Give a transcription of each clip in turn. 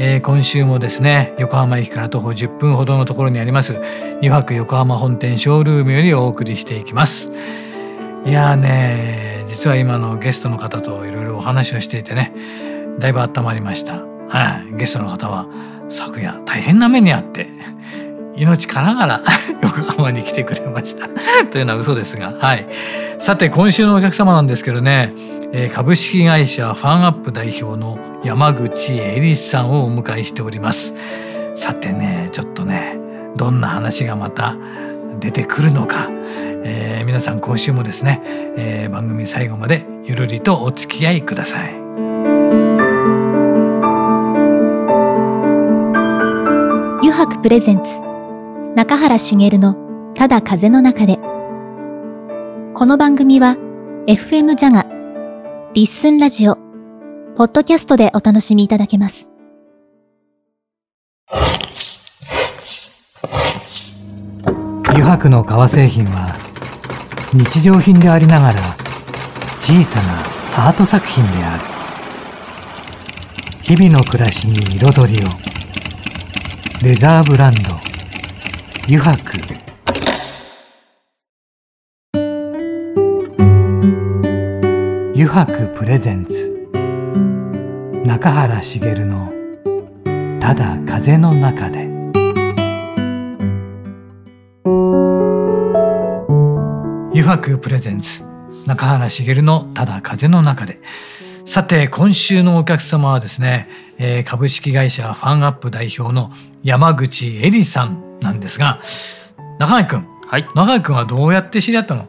えー、今週もですね横浜駅から徒歩10分ほどのところにあります油白横浜本店ショールームよりお送りしていきます。いやね実は今のゲストの方といろいろお話をしていてねだいぶ温まりました。はい、ゲストの方は昨夜大変な目にあって命からがら 横浜に来てくれました。というのは嘘ですがはい。さて今週のお客様なんですけどね、えー、株式会社ファンアップ代表の山口恵里さんをお迎えしております。さてねちょっとねどんな話がまた出てくるのか、えー、皆さん今週もですね、えー、番組最後までゆるりとお付き合いください。油白プレゼンツ中原茂のただ風の中で。この番組は FM ジャガ、リッスンラジオ、ポッドキャストでお楽しみいただけます。油白の革製品は日常品でありながら小さなアート作品である。日々の暮らしに彩りを。レザーブランド油白油白プレゼンツ中原茂の「ただ風の中で」油白プレゼンツ中原茂の「ただ風の中で」さて今週のお客様はですね、えー、株式会社ファンアップ代表の山口恵里さんなんですが中井君、はい、中井君はどうやって知り合ったの？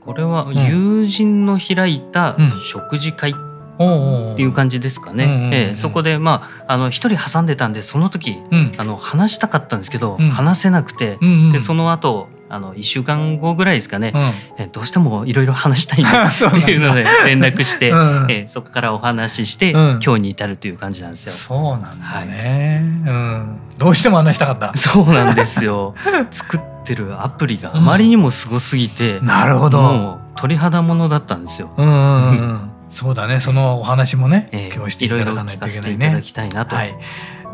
これは友人の開いた食事会っていう感じですかね。ええ、そこでまああの一人挟んでたんでその時、うん、あの話したかったんですけど、うん、話せなくて、うんうん、でその後あの1週間後ぐらいですかね、うん、えどうしてもいろいろ話したいなっていうので連絡して、うん、えそこからお話しして、うん、今日に至るという感じなんですよ。そうなんだね、はい、うん、どうしても話したかったそうなんですよ。作ってるアプリがあまりにもすごすぎて、なるほど。もう鳥肌ものだったんですよ。うんそうだねそのお話もね、えー、今日していただかないといけないね。いただきたいなと、はい、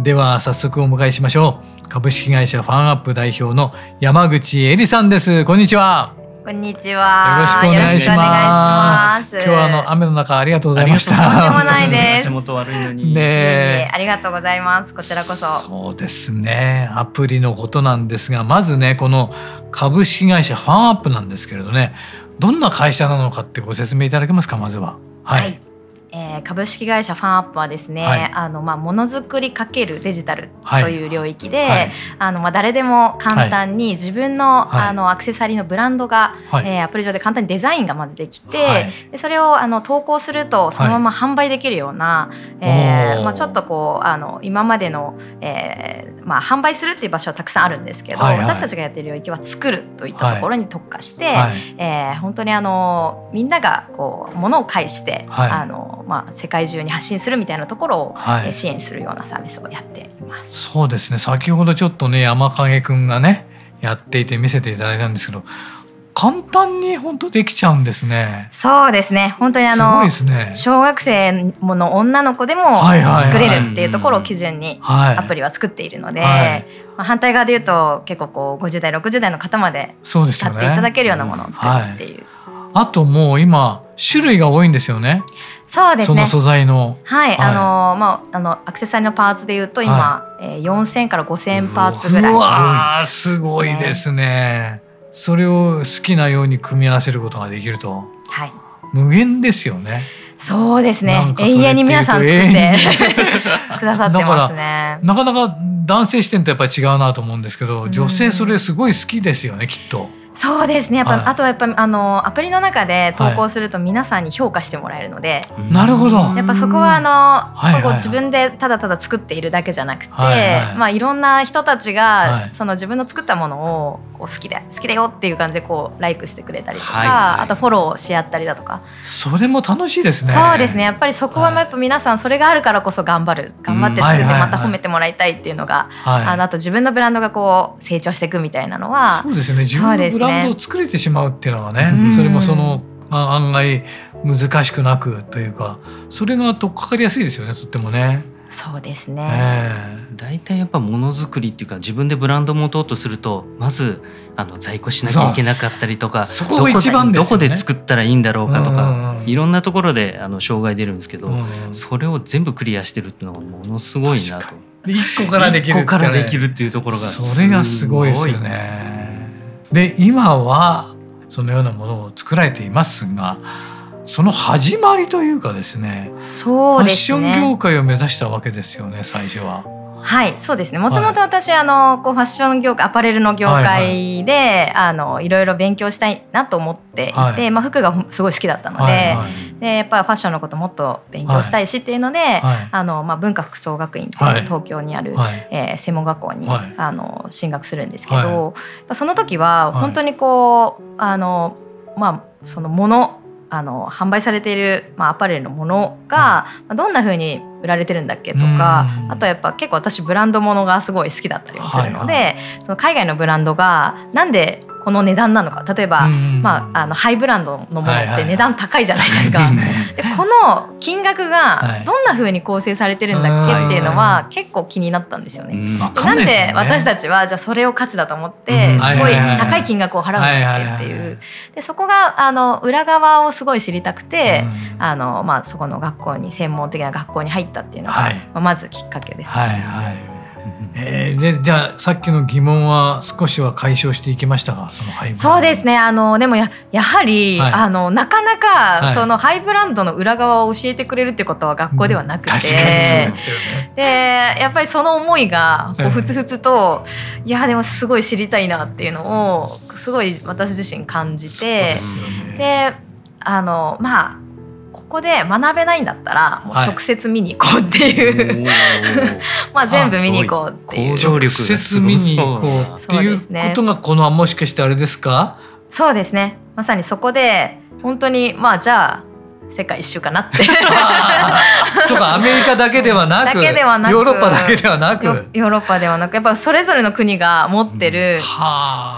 では早速お迎えしましょう株式会社ファンアップ代表の山口恵里さんですこんにちはこんにちは。よろしくお願いします。今日はあの雨の中ありがとうございました。とんでもないです。足元悪いのに。ねありがとうございます。こちらこそ。そうですね。アプリのことなんですが、まずねこの株式会社ファンアップなんですけれどね、どんな会社なのかってご説明いただけますかまずは。はい、えー、株式会社ファンアップはですね、はい、あのまあものづくりかけるデジタルという領域で、はい、あのまあ誰でも簡単に自分の、はい、あのアクセサリーのブランドが、はい、えー、アプリ上で簡単にデザインがまずできて、でそれをあの投稿するとそのまま販売できるような、えー、まあちょっとこうあの今までの、えー、まあ販売するっていう場所はたくさんあるんですけど、はいはい、私たちがやってる領域は作るといったところに特化して、はい、えー、本当にあのみんながこう物を介して、あのまあ、世界中に発信するみたいなところを、はい、支援するようなサービスをやっています。そうですね。先ほどちょっとね山影くんがねやっていて見せていただいたんですけど簡単に本当できちゃうんですね。そうですね。本当にあの、ね、小学生の女の子でも作れるっていうところを基準にアプリは作っているので、はい。まあ、反対側で言うと結構こう50代60代の方まで使っていただけるようなものを作るっていう。あともう今種類が多いんですよね。そうですね。素材の。はい、はい、あのまああのアクセサリーのパーツでいうと今、はい、えー、四千から五千パーツぐらい。うわすごいですね。それを好きなように組み合わせることができると。はい。無限ですよね。そうですね。永遠に皆さん作ってくださってますね。なかなか男性視点とやっぱり違うなと思うんですけど、女性それすごい好きですよね、きっと。そうですね。やっぱ、はい、あとはやっぱあのアプリの中で投稿すると皆さんに評価してもらえるので、はい、なるほど。やっぱそこはあの、はいはいはい、自分でただただ作っているだけじゃなくて、はいはい、まあいろんな人たちが、その自分の作ったものをこう好きで好きだよっていう感じでこうライクしてくれたりとか、はいはい、あとフォローし合ったりだとか。それも楽しいですね。そうですね。やっぱりそこはやっぱ皆さんそれがあるからこそ頑張る。頑張って作ってまた褒めてもらいたいっていうのが、はい、あのあと自分のブランドがこう成長していくみたいなのはそうですね。自分のブランドを作れてしまうっていうのはね、ね、それもその案外難しくなくというかそれがとっかかりやすいですよねとってもね。そうですね。大体やっぱものづくりっていうか自分でブランド持とうとするとまずあの在庫しなきゃいけなかったりとかそこが一番、ね、どこで作ったらいいんだろうかとか、いろんなところであの障害出るんですけど、それを全部クリアしてるっていうのはものすごいなと。一個からできる、ね、からできるっていうところがそれがすごいですよね。で今はそのようなものを作られていますが。その始まりというかですねそうですねファッション業界を目指したわけですよね最初は。はいそうですね。もともと私、はい、あのこうファッション業界アパレルの業界で、はいはい、あのいろいろ勉強したいなと思っていて、はい、まあ、服がすごい好きだったのではいはい、でやっぱりファッションのこともっと勉強したいしっていうので、はい、あのまあ、文化服装学院っていう東京にある、はい、えー、専門学校に、あの進学するんですけど、その時は本当にこうあのまあそのものあの販売されている、まあ、アパレルのものが、まあ、どんなふうに売られてるんだっけとかあとやっぱ結構私ブランドものがすごい好きだったりもするので、はいはい、その海外のブランドがなんでこの値段なのか。例えば、まあ、あのハイブランドのものって値段高いじゃないですか。でこの金額がどんなふうに構成されてるんだっけっていうのは結構気になったんですよね。なんで私たちはじゃあそれを価値だと思ってすごい高い金額を払うんだっけっていうでそこがあの裏側をすごい知りたくてあの、まあ、そこの学校に専門的な学校に入ったっていうのが、はい、まずきっかけです、ね。はいはいえー、でじゃあさっきの疑問は少しは解消していきましたがそのハイブランド。そうですね。あのでもややはり、はい、あのなかなか、はい、そのハイブランドの裏側を教えてくれるってことは学校ではなくて、うん、確かにそうですよね。でやっぱりその思いがこうふつふつと、いやでもすごい知りたいなっていうのをすごい私自身感じて。で、ね、あのまあこで学べないんだったらもう直接見に行こうっていう、はい、まあ全部見に行こうっていう。直接見に行こうっていうことがこのもしかしてあれですか？そうですね。まさにそこで本当にまあじゃあ世界一周かなって。そうかアメリカだけではなくヨーロッパだけではなく。ヨーロッパではなくやっぱそれぞれの国が持ってる、うん、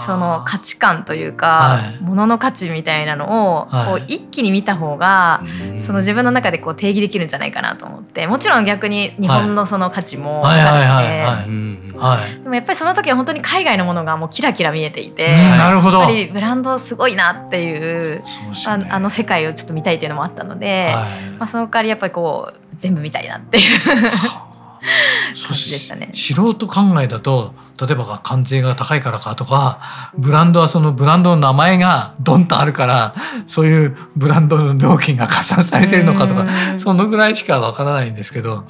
その価値観というか、はい、ものの価値みたいなのを、こう一気に見た方が、その自分の中でこう定義できるんじゃないかなと思って。もちろん逆に日本のその価値もあって。でもやっぱりその時は本当に海外のものがもうキラキラ見えていて、なるほどやっぱりブランドすごいなっていう、ね、ああの世界をちょっと見たいっていうのもあったので、はい、まあ、その代わりやっぱりこう全部見たいなっていう感じでしたね。素人考えだと例えば関税が高いからかとかブランドはそのブランドの名前がドンとあるからそういうブランドの料金が加算されてるのかとかそのぐらいしかわからないんですけど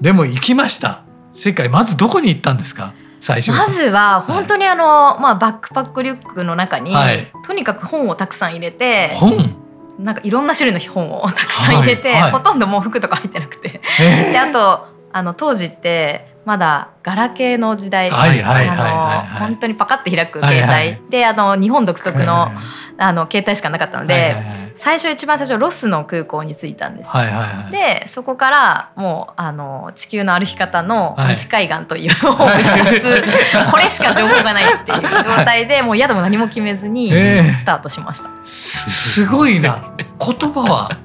でも行きました。世界まずどこに行ったんですか？最初まずは本当にあの、はい、まあ、バックパックリュックの中に、はい、とにかく本をたくさん入れて本？なんかいろんな種類の本をたくさん入れて、はいはい、ほとんどもう服とか入ってなくて、であとあの当時ってまだガラケーの時代、本当にパカッて開く携帯、はいはい、であの日本独特の、あの携帯しかなかったので、はいはいはい、最初一番最初ロスの空港に着いたんです、はいはいはい、でそこからもうあの地球の歩き方の西海岸という本を一つ、これしか情報がないっていう状態でもう宿も何も決めずにスタートしました。えー、すごいな。言葉は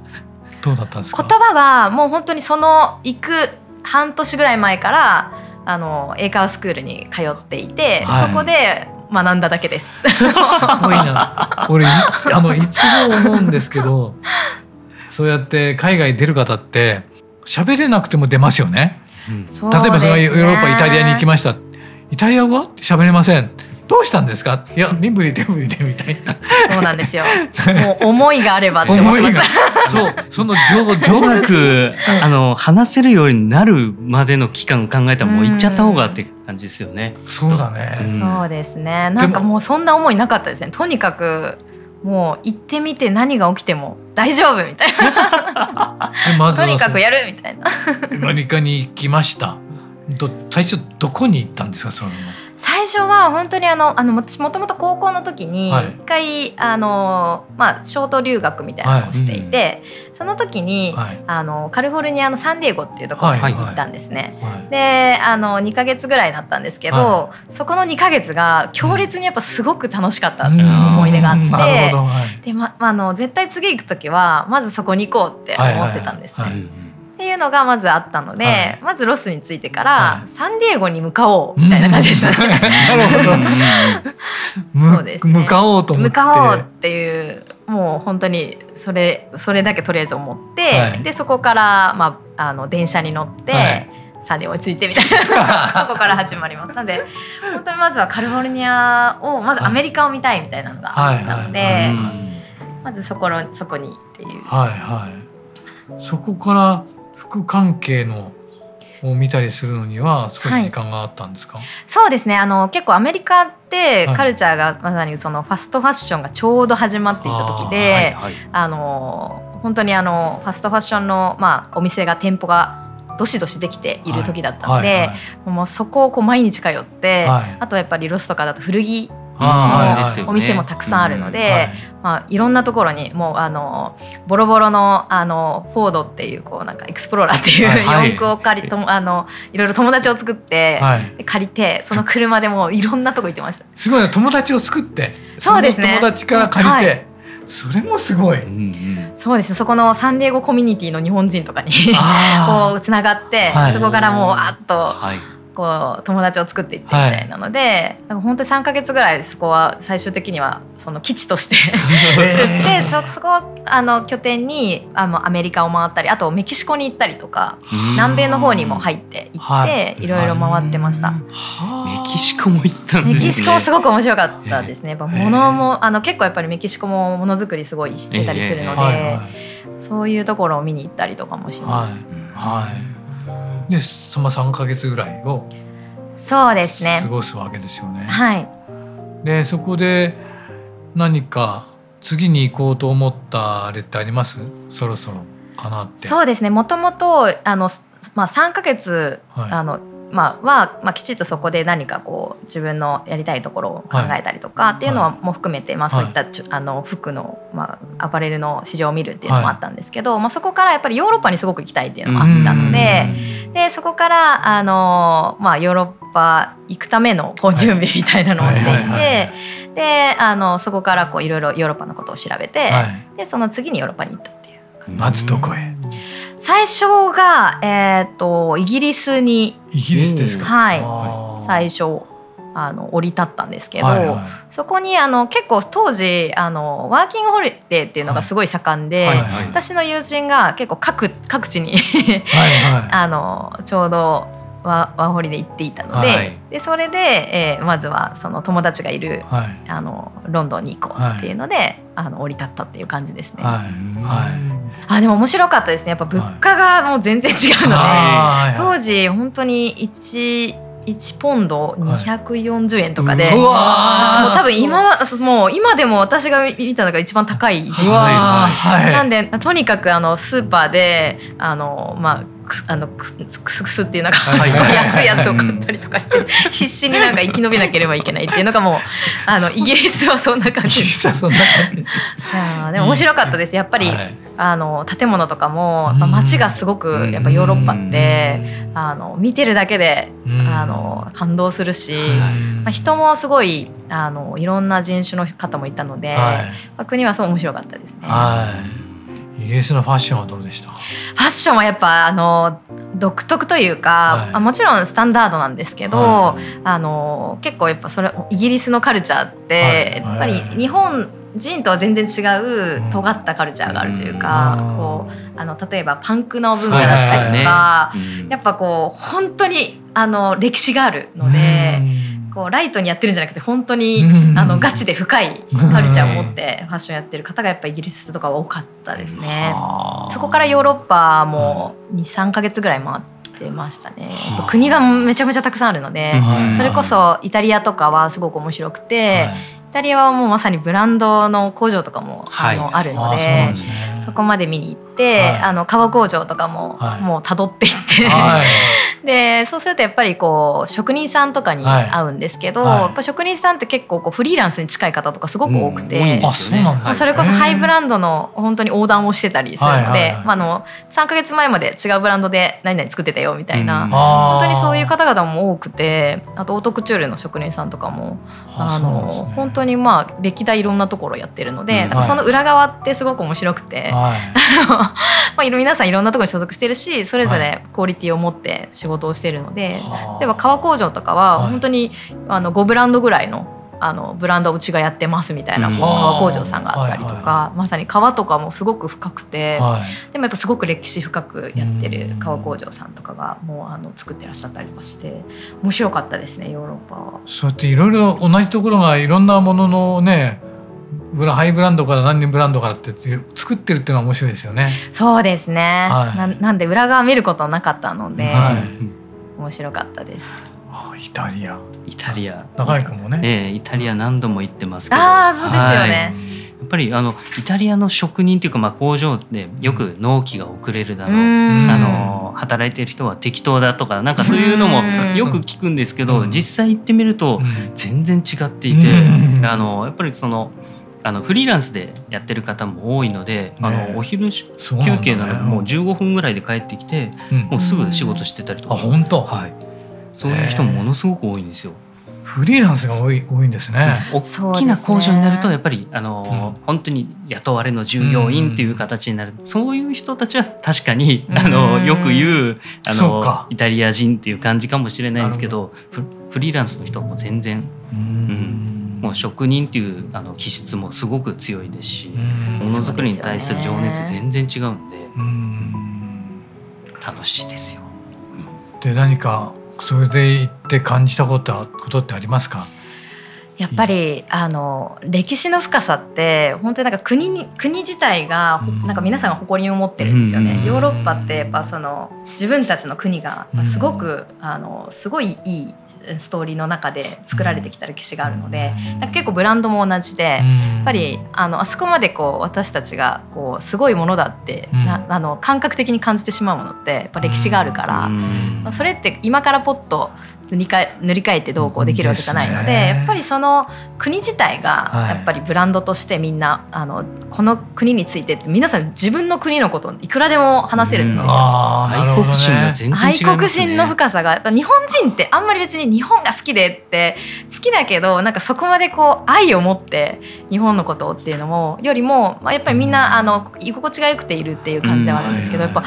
どうだったんですか？言葉はもう本当にその行く半年ぐらい前からあの英会話スクールに通っていて、はい、そこで学んだだけです。すごいな。俺あのいつも思うんですけど、そうやって海外出る方って喋れなくても出ますよね。うん、例えばそのヨーロッパイタリアに行きました。イタリア語？喋れません。どうしたんですか？いや身振り手振りでみたいな。そうなんですよ。もう思いがあればって思いましたそうその上上学あの話せるようになるまでの期間を考えたらもう行っちゃった方がって感じですよね。そうだね、うん、そうですね。なんかもうそんな思いなかったですね。とにかくもう行ってみて何が起きても大丈夫みたいな。ま、とにかくやるみたいな。アメリカに行きました？最初どこに行ったんですか？その最初は本当にあのあのもともと高校の時に一回、はい、あのまあショート留学みたいなのをしていて、はいうん、その時に、はい、あのカリフォルニアのサンディエゴっていうところに行ったんですね。であの2か月ぐらいだったんですけど、そこの2か月が強烈にやっぱすごく楽しかった思い出があって、でまあの絶対次行く時はまずそこに行こうって思ってたんですね。っていうのがまずあったので、はい、まずロスに着いてから、はい、サンディエゴに向かおうみたいな感じでしたね。なるほど。そうです、ね、向かおうと向かおうっていうもう本当にそれそれだけとりあえず思って、はい、でそこからまああの電車に乗って。サンディエゴに着いてみたいな そこから始まります。なので本当にまずはカリフォルニアをまずアメリカを見たいみたいなのがあったので、まずそこのそこにっていう。はいはい。そこから服関係のを見たりするのには少し時間があったんですか、はい、そうですね。あの結構アメリカってカルチャーがまさにそのファストファッションがちょうど始まっていた時で、はいはい、あの本当にあのファストファッションの、まあ、お店が店舗がどしどしできている時だったので、はいはいはい、もうそこをこう毎日通って、はい、あとやっぱりロスとかだと古着お店もたくさんあるので、はい。まあ、いろんなところにもうあのボロボロのあのフォードっていうこうなんかエクスプローラーっていう四駆を借りとあのいろいろ友達を作って、はい、借りてその車でもいろんなとこ行ってました。すごい友達を作ってそうですね。友達から借りて、はい。それもすごい、うんうん、そうですそこのサンディエゴコミュニティの日本人とかに こうつながって、はい、そこからもうあっと、はいこう友達を作っていってみたいなので、はい、本当に3か月ぐらいそこは最終的にはその基地として 作ってそそこをあの拠点にあのアメリカを回ったりあとメキシコに行ったりとか南米の方にも入って行って、い、ろいろ回ってました。メキシコも行ったんです、ね、メキシコもすごく面白かったですね。やっぱ物もあの結構やっぱりメキシコもものづくりすごいしてたりするので、はい。はい、そういうところを見に行ったりとかもしました。はい、はいでその3か月ぐらいをそうですね。過ごすわけですよね。はい、でそこで何か次に行こうと思ったあれってあります？そろそろかなって。そうですね。もともとあの、まあ、3か月、はい、あのまあ、は、まあ、きちっとそこで何かこう自分のやりたいところを考えたりとかっていうのはも含めて、まあ、そういった、あの服の、まあ、アパレルの市場を見るっていうのもあったんですけど、まあ、そこからやっぱりヨーロッパにすごく行きたいっていうのもあったのででそこからあの、まあ、ヨーロッパ行くためのこう準備みたいなのをしていて、であのそこからこういろいろヨーロッパのことを調べて、でその次にヨーロッパに行ったまずどこへ？最初が、えーと、イギリスに。イギリスですか、はい、最初あの降り立ったんですけど、はいはい、そこにあの結構当時あのワーキングホリデーっていうのがすごい盛んで、はいはいはい、私の友人が結構各各地に はいはい、あのちょうどワワーホリで行っていたのではい、でそれで、えー、まずはその友達がいる、はい、あのロンドンに行こうっていうので、はい、あの降り立ったっていう感じですね。はい、あでも面白かったですね。やっぱ物価がもう全然違うので、当時本当に1 1ポンド240円とかで、はい、もう多分今もう。今でも私が見たのが一番高い時期なんでとにかくあのスーパーであのまああのクスクスっていうなんか、はい、安いやつを買ったりとかして必死になんか生き延びなければいけないっていうのがもうあのイギリスはそんな感じです。でも面白かったです。やっぱり、はい、あの建物とかも街がすごくやっぱヨーロッパってあの見てるだけであの感動するし、まあ、人もすごいあのいろんな人種の方もいたので、まあ、国はすごい面白かったですね。はい。イギリスのファッションはどうでした？ファッションはやっぱあの独特というか、はい、もちろんスタンダードなんですけど、はい、あの結構やっぱそれイギリスのカルチャーって、やっぱり日本人とは全然違う尖ったカルチャーがあるというか、うん、こうあの例えばパンクの文化だったりとか、はい、やっぱこう本当にあの歴史があるので。こうライトにやってるんじゃなくて本当に、あのガチで深いカルチャーを持ってファッションやってる方がやっぱイギリスとかは多かったですね。そこからヨーロッパも23か月ぐらい回ってましたね。国がめちゃめちゃたくさんあるので、それこそイタリアとかはすごく面白くて、イタリアはもうまさにブランドの工場とかも、あのあるのでそこまで見に行って、あの革工場とかも、もう辿っていって、でそうするとやっぱりこう職人さんとかに会うんですけど、はい、やっぱ職人さんって結構こうフリーランスに近い方とかすごく多くて、うん。それこそハイブランドの本当に横断をしてたりするので、まあ、あの3か月前まで違うブランドで何々作ってたよみたいな、うん、本当にそういう方々も多くてあとオートクチュールの職人さんとかもあの、ね、本当にまあ歴代いろんなところやってるので、うん、その裏側ってすごく面白くて、はい、まあ皆さんいろんなところに所属してるしそれぞれクオリティを持って仕事をしてるので、例えば革工場とかは本当にあの5ブランドぐらいのあのブランドうちがやってますみたいな革工場さんがあったりとか、まさに革とかもすごく深くて、でもやっぱすごく歴史深くやってる革工場さんとかがもうあの作ってらっしゃったりとかして面白かったですねヨーロッパは。そうやっていろいろ同じところがいろんなもののねハイブランドから何人ブランドからって作ってるっていうのは面白いですよね。そうですね。はい、ななんで裏側見ることなかったので、はい、面白かったです。あイタリア。イタリア。長井君もね。ええイタリア何度も行ってますけど。ああそうですよね。はいやっぱりあのイタリアの職人というかまあ工場でよく納期が遅れるだろう、あの働いてる人は適当だとかなんかそういうのもよく聞くんですけど、実際行ってみると全然違っていて、あのやっぱりその。あのフリーランスでやってる方も多いので、あのお昼休憩ならもう15分ぐらいで帰ってきて、もうすぐ仕事してたりとか、本当、はい、そういう人もものすごく多いんですよ。フリーランスが多い多いんですね。大きな工場になるとやっぱりあの、うん、本当に雇われの従業員っていう形になる、うん、そういう人たちは確かにあのよく言うあのイタリア人っていう感じかもしれないんですけどフリーランスの人も全然、うん、もう職人っていうあの気質もすごく強いですしものづくりに対する情熱全然違うんで楽しいですよ。で何かそれで行って感じたことことってありますか？やっぱりあの歴史の深さって本当になんか国に国自体がなんか皆さんが誇りを持ってるんですよね。ヨーロッパってやっぱその自分たちの国がすごくあのすごいいいストーリーの中で作られてきた歴史があるので、うん、結構ブランドも同じで、うん、やっぱりあのあそこまでこう私たちがこうすごいものだって、うん、あの感覚的に感じてしまうものってやっぱ歴史があるから、まあ、それって今からポッと塗り替え塗り替えてどうこうできるわけじゃないので、ね、やっぱりその国自体がやっぱりブランドとしてみんな、はい、あのこの国についてって皆さん自分の国のこといくらでも話せるんですよ。愛国心が全然、ね、愛国心の深さがやっぱ日本人ってあんまり別に日本が好きでって好きだけどなんかそこまでこう愛を持って日本のことっていうのもよりも、まあ、やっぱりみんなあの居心地が良くているっていう感じではあるんですけど、やっぱ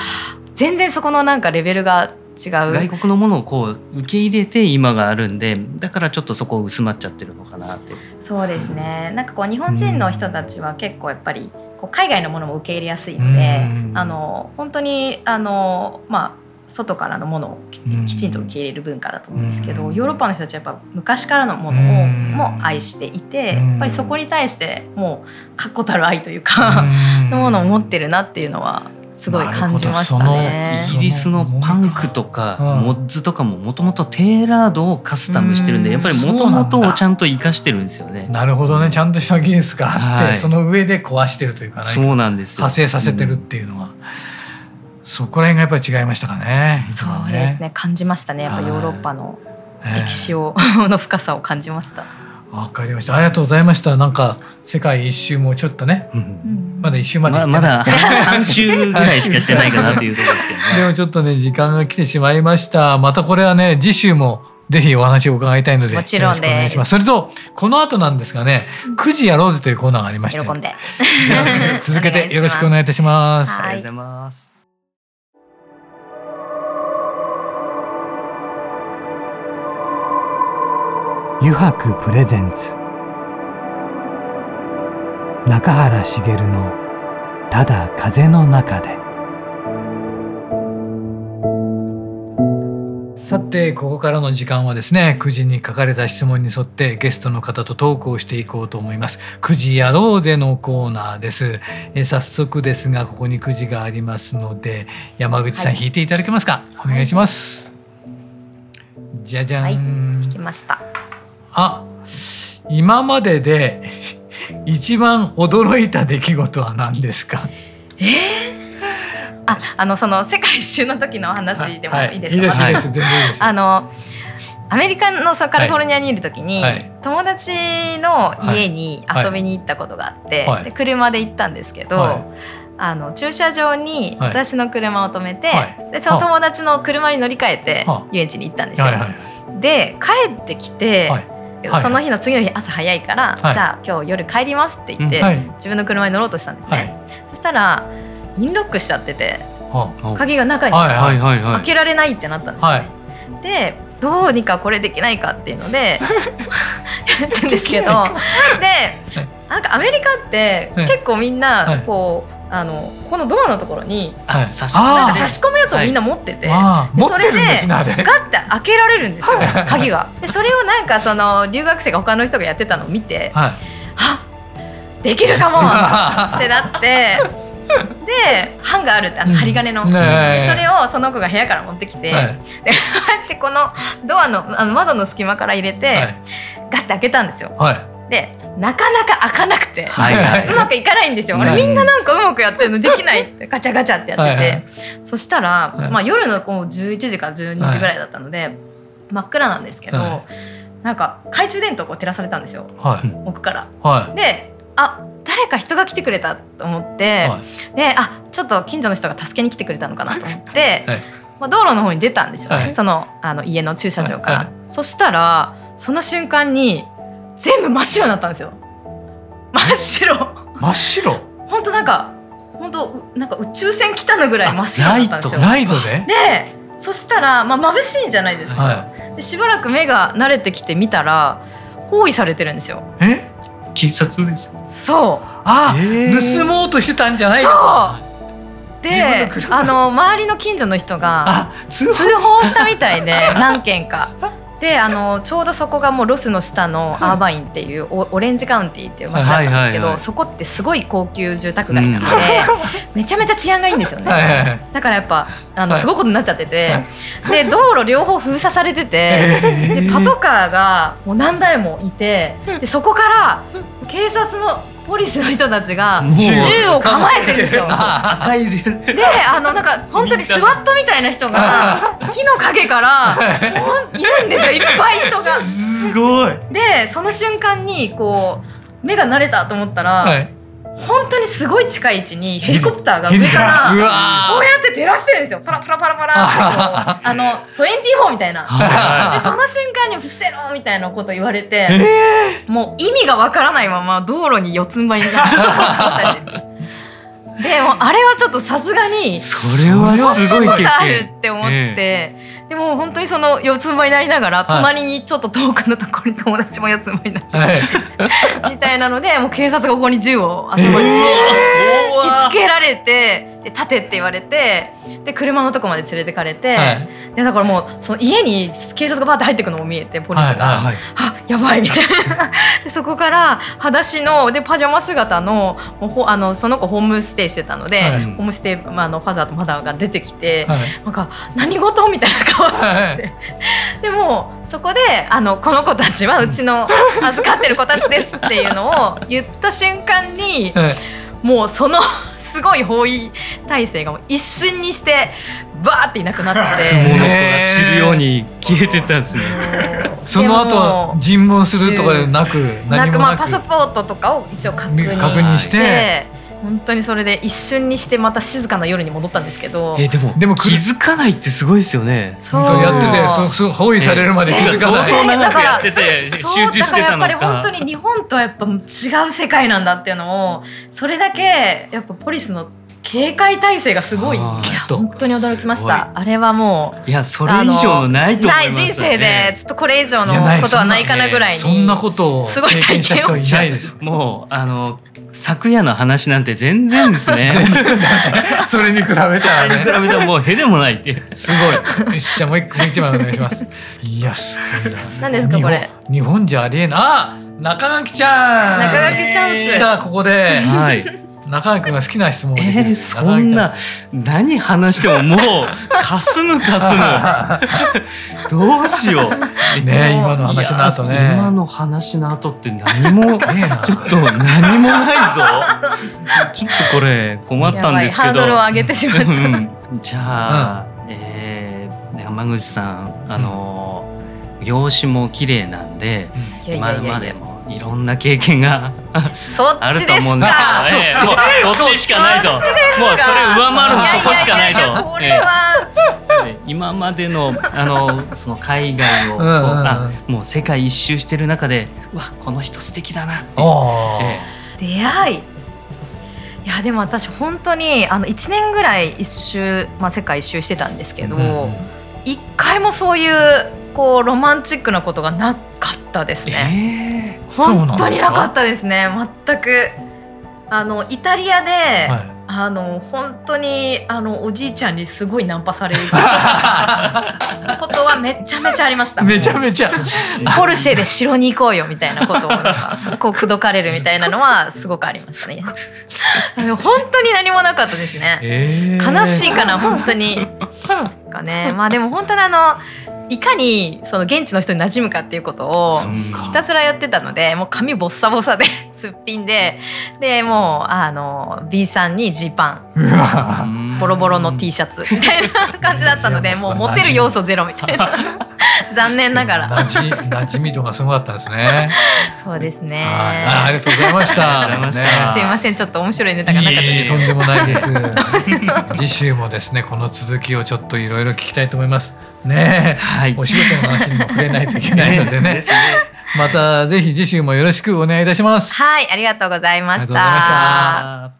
全然そこのなんかレベルが違う。外国のものをこう受け入れて今があるんでだからちょっとそこ薄まっちゃってるのかなってそうですね。なんかこう日本人の人たちは結構やっぱりこう海外のものも受け入れやすいのであの本当にあのまあ外からのものをきちんと受け入れる文化だと思うんですけど、ヨーロッパの人たちはやっぱ昔からのものをも愛していて、やっぱりそこに対してもう確固たる愛というか のものを持ってるなっていうのはすごい感じましたね。イギリスのパンクとかモッズとかももともとテーラードをカスタムしてるんでやっぱりもともとをちゃんと生かしてるんですよね。なるほどねちゃんとした技術があって、はい、その上で壊してるというかそうなんです派生させてるっていうのは。うん、そこら辺がやっぱり違いましたかね。そうですね感じましたねやっぱヨーロッパの歴史を、の深さを感じました。わかりました。ありがとうございました。なんか世界一周もちょっとね、うん、まだ一周までままだ半周ぐらいしかしてないかなというところですけどね。でもちょっとね時間が来てしまいました。またこれはね次週もぜひお話を伺いたいのでもちろんお願いします。それとこの後なんですがね、9時やろうぜというコーナーがありまして、続けて よろしくお願いいたします。ありがとうございます。油白プレゼンツ。中原茂の「ただ風の中で」さてここからの時間はですね9時に書かれた質問に沿ってゲストの方とトークをしていこうと思います。9時やろうぜのコーナーです。え早速ですがここに9時がありますので山口さん、引いていただけますか？お願いします、はい、じゃじゃん、はい、ましたあ今までで 一番驚いた出来事は何ですか？えー？ああのその世界一周の時の話でもい。いですか、はい、いいです。全然いいです。あのアメリカのカリフォルニアにいる時に、はい、友達の家に遊びに行ったことがあって、はい、で車で行ったんですけど、はい、あの駐車場に私の車を止めて、でその友達の車に乗り換えて遊園地に行ったんですよ。で帰ってきて、その日の次の日朝早いから、じゃあ今日夜帰りますって言って、自分の車に乗ろうとしたんですね。そしたらインロックしちゃってて、鍵が中に。開けられないってなったんですよ。ね。でどうにかこれできないかっていうので やってんですけどでなんかアメリカって結構みんなこう、あのこのドアのところに、はい、差し込むやつをみんな持ってて、はい、それでガッて開けられるんですよ鍵が。でそれをなんかその留学生が他の人がやってたのを見て、はい、あできるかも ってなって。で版があるってあの針金の、うん、それをその子が部屋から持ってきて、はい、でこうやってこのドアのあの窓の隙間から入れて、はい、ガッて開けたんですよ。はい、でなかなか開かなくて、はいはい、うまくいかないんですよ。あれみんななんかうまくやってるのできないってガチャガチャってやってて、はいはい、そしたら、まあ、夜のこう11時か12時ぐらいだったので、真っ暗なんですけど、なんか懐中電灯こう照らされたんですよ、奥から。であ誰か人が来てくれたと思って、はい、であちょっと近所の人が助けに来てくれたのかなと思って、はい、まあ、道路の方に出たんですよね、はい、そのあの家の駐車場から、そしたらその瞬間に全部真っ白になったんですよ。真っ白。真っ白？本当なんか本当なんか宇宙船来たのぐらい真っ白だったんですよ。ライトで？でそしたらまあ眩しいじゃないですか、でしばらく目が慣れてきて見たら包囲されてるんですよ。え？警察です？そう。あ、えー、盗もうとしてたんじゃないそう。であの周りの近所の人が通報したみたいで何件か。であのちょうどそこがもうロスの下のアーバインっていうオオレンジカウンティっていう街だったんですけど、そこってすごい高級住宅街なので、うん、めちゃめちゃ治安がいいんですよね、だからやっぱあのすごいことになっちゃってて、で道路両方封鎖されてて、でパトカーがもう何台もいてでそこから警察のポリスの人たちが銃を構えてるんですよ。であのなんか本当にスワットみたいな人が 木の陰からいるんですよいっぱい人が。すごいでその瞬間にこう目が慣れたと思ったら。はい本当にすごい近い位置にヘリコプターが上からこうやって照らしてるんですよ。パラパラパラパラって あの24みたいな。でその瞬間に「伏せろ!」みたいなこと言われて、もう意味がわからないまま道路に四つん這いになって でもあれはちょっとさすがにそれはすごい経験。あるって思って、でも本当にその四つん這いになりながら、隣にちょっと遠くのところに友達も四つん這いになって、はい、みたいなのでもう警察がここに銃を頭に突きつけられてで立てって言われてで車のとこまで連れてかれて、はい、でだからもうその家に警察がバーって入ってくのも見えてポリスが、はいはい。はい、あやばいみたいな。でそこから裸足のでパジャマ姿のもうあのその子ホームステイしてたので、はい、ホームステイ、まあ、のファザーとマザーが出てきて、はい、なんか何事みたいな顔して、はい、でもそこであのこの子たちはうちの預かってる子たちですっていうのを言った瞬間に、もうそのすごい包囲体制が一瞬にしてバーっていなくなって。物が散るように消えてたんですね。その後尋問するとかなく何もなく。まあパスポートとかを一応確認して。本当にそれで一瞬にしてまた静かな夜に戻ったんですけど。えでもでも気づかないってすごいですよね。そう。やっててそう包囲されるまで気づかない、えー、だから集中してたのかやっぱり本当に日本とはやっぱ違う世界なんだっていうのをそれだけやっぱポリスの警戒態勢がすごい。本当に驚きました。あれはもういやそれ以上のないと思います人生でちょっとこれ以上のことはないかなぐらいにそんなことをすごい体験をしないです。もうあの昨夜の話なんて全然ですね。それに比べたらね。それに比べたらもうへでもないってすごい。じゃあもう一個もう一枚お願いします。いやすごいな何ですかこれ？日本じゃありえない。あ中垣ちゃん中垣チャンス来たここで。はい中居君が好きな質問えー、そんな何話してももうかすむかすむ。どうしよう。ね今の話の後ね。今の話の後って何も ちょっと何もないぞ。ちょっとこれ困ったんですけど。ハードルを上げてしまった、うん、じゃあ、うん、えー、山口さんあの、うん、容姿も綺麗なんで、うん、今までもいろんな経験があると思うんで。すけど、えー、そっちしかないと。もうそれ上回るのそこしかないと。今までのあのその海外を、あもう世界一周してる中でわこの人素敵だなって、えー、出会い。いやでも私本当にあの1年ぐらい一周、まあ、世界一周してたんですけど、うん、1回もそういうこうロマンチックなことがなかったですね。えー、本当になかったですね全く。あのイタリアで、はい、あの本当にあのおじいちゃんにすごいナンパされる ことはめちゃめちゃありました。めちゃめちゃ。ポルシェで城に行こうよみたいなことを こう口説かれるみたいなのはすごくありましたね。本当に何もなかったですね。えー、悲しいかな本当に。かね。まあでも本当にあのいかにその現地の人に馴染むかっていうことをひたすらやってたのでもう髪ボッサボサで すっぴんででもうあの B さんにジーパン。ボロボロの T シャツ。みたいな感じだったのでもうモテる要素ゼロみたいな 残念ながら。馴染み度がすごかったですね。そうですね。あありがとうございました。すいませんちょっと面白いネタがなかったとんでもないです。次週もですねこの続きをちょっといろいろ聞きたいと思います。ね。はい、お仕事の話にも触れないといけないのでね。ね。またぜひ次週もよろしくお願いいたします。はい、ありがとうございました。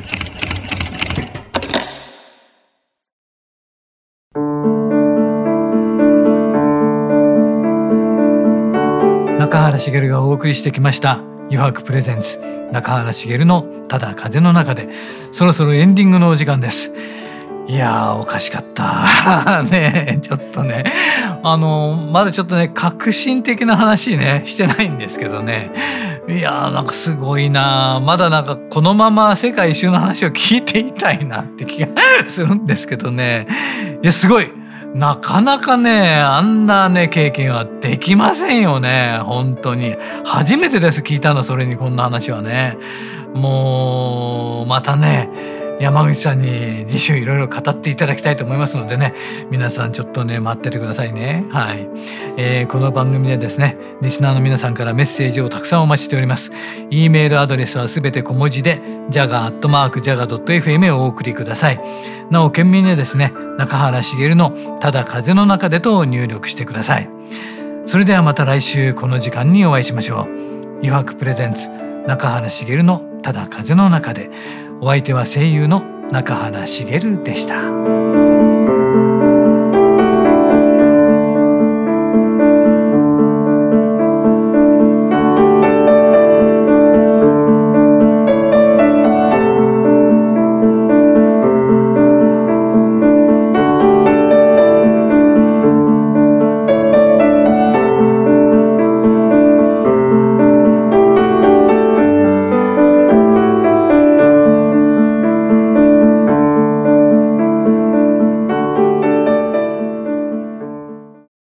中原茂がお送りしてきました油白プレゼンツ中原茂のただ風の中でそろそろエンディングのお時間です。いやおかしかった。ねちょっとね。あのまだちょっとね革新的な話ねしてないんですけどね。いやーなんかすごいな。まだなんかこのまま世界一周の話を聞いていたいなって気がするんですけどね。いやすごい。なかなかねあんなね経験はできませんよね。本当に。初めてです聞いたのそれにこんな話はね。もうまたね山口さんに次週いろいろ語っていただきたいと思いますのでね皆さんちょっとね待っててくださいね。はい、えー、この番組でですねリスナーの皆さんからメッセージをたくさんお待ちしております。e メールアドレスはすべて小文字で jaga.jaga.fm をお送りください。なお懸命にですね中原茂のただ風の中でと入力してください。それではまた来週この時間にお会いしましょう。余白プレゼンツ中原茂のただ風の中で。お相手は声優の中原茂でした。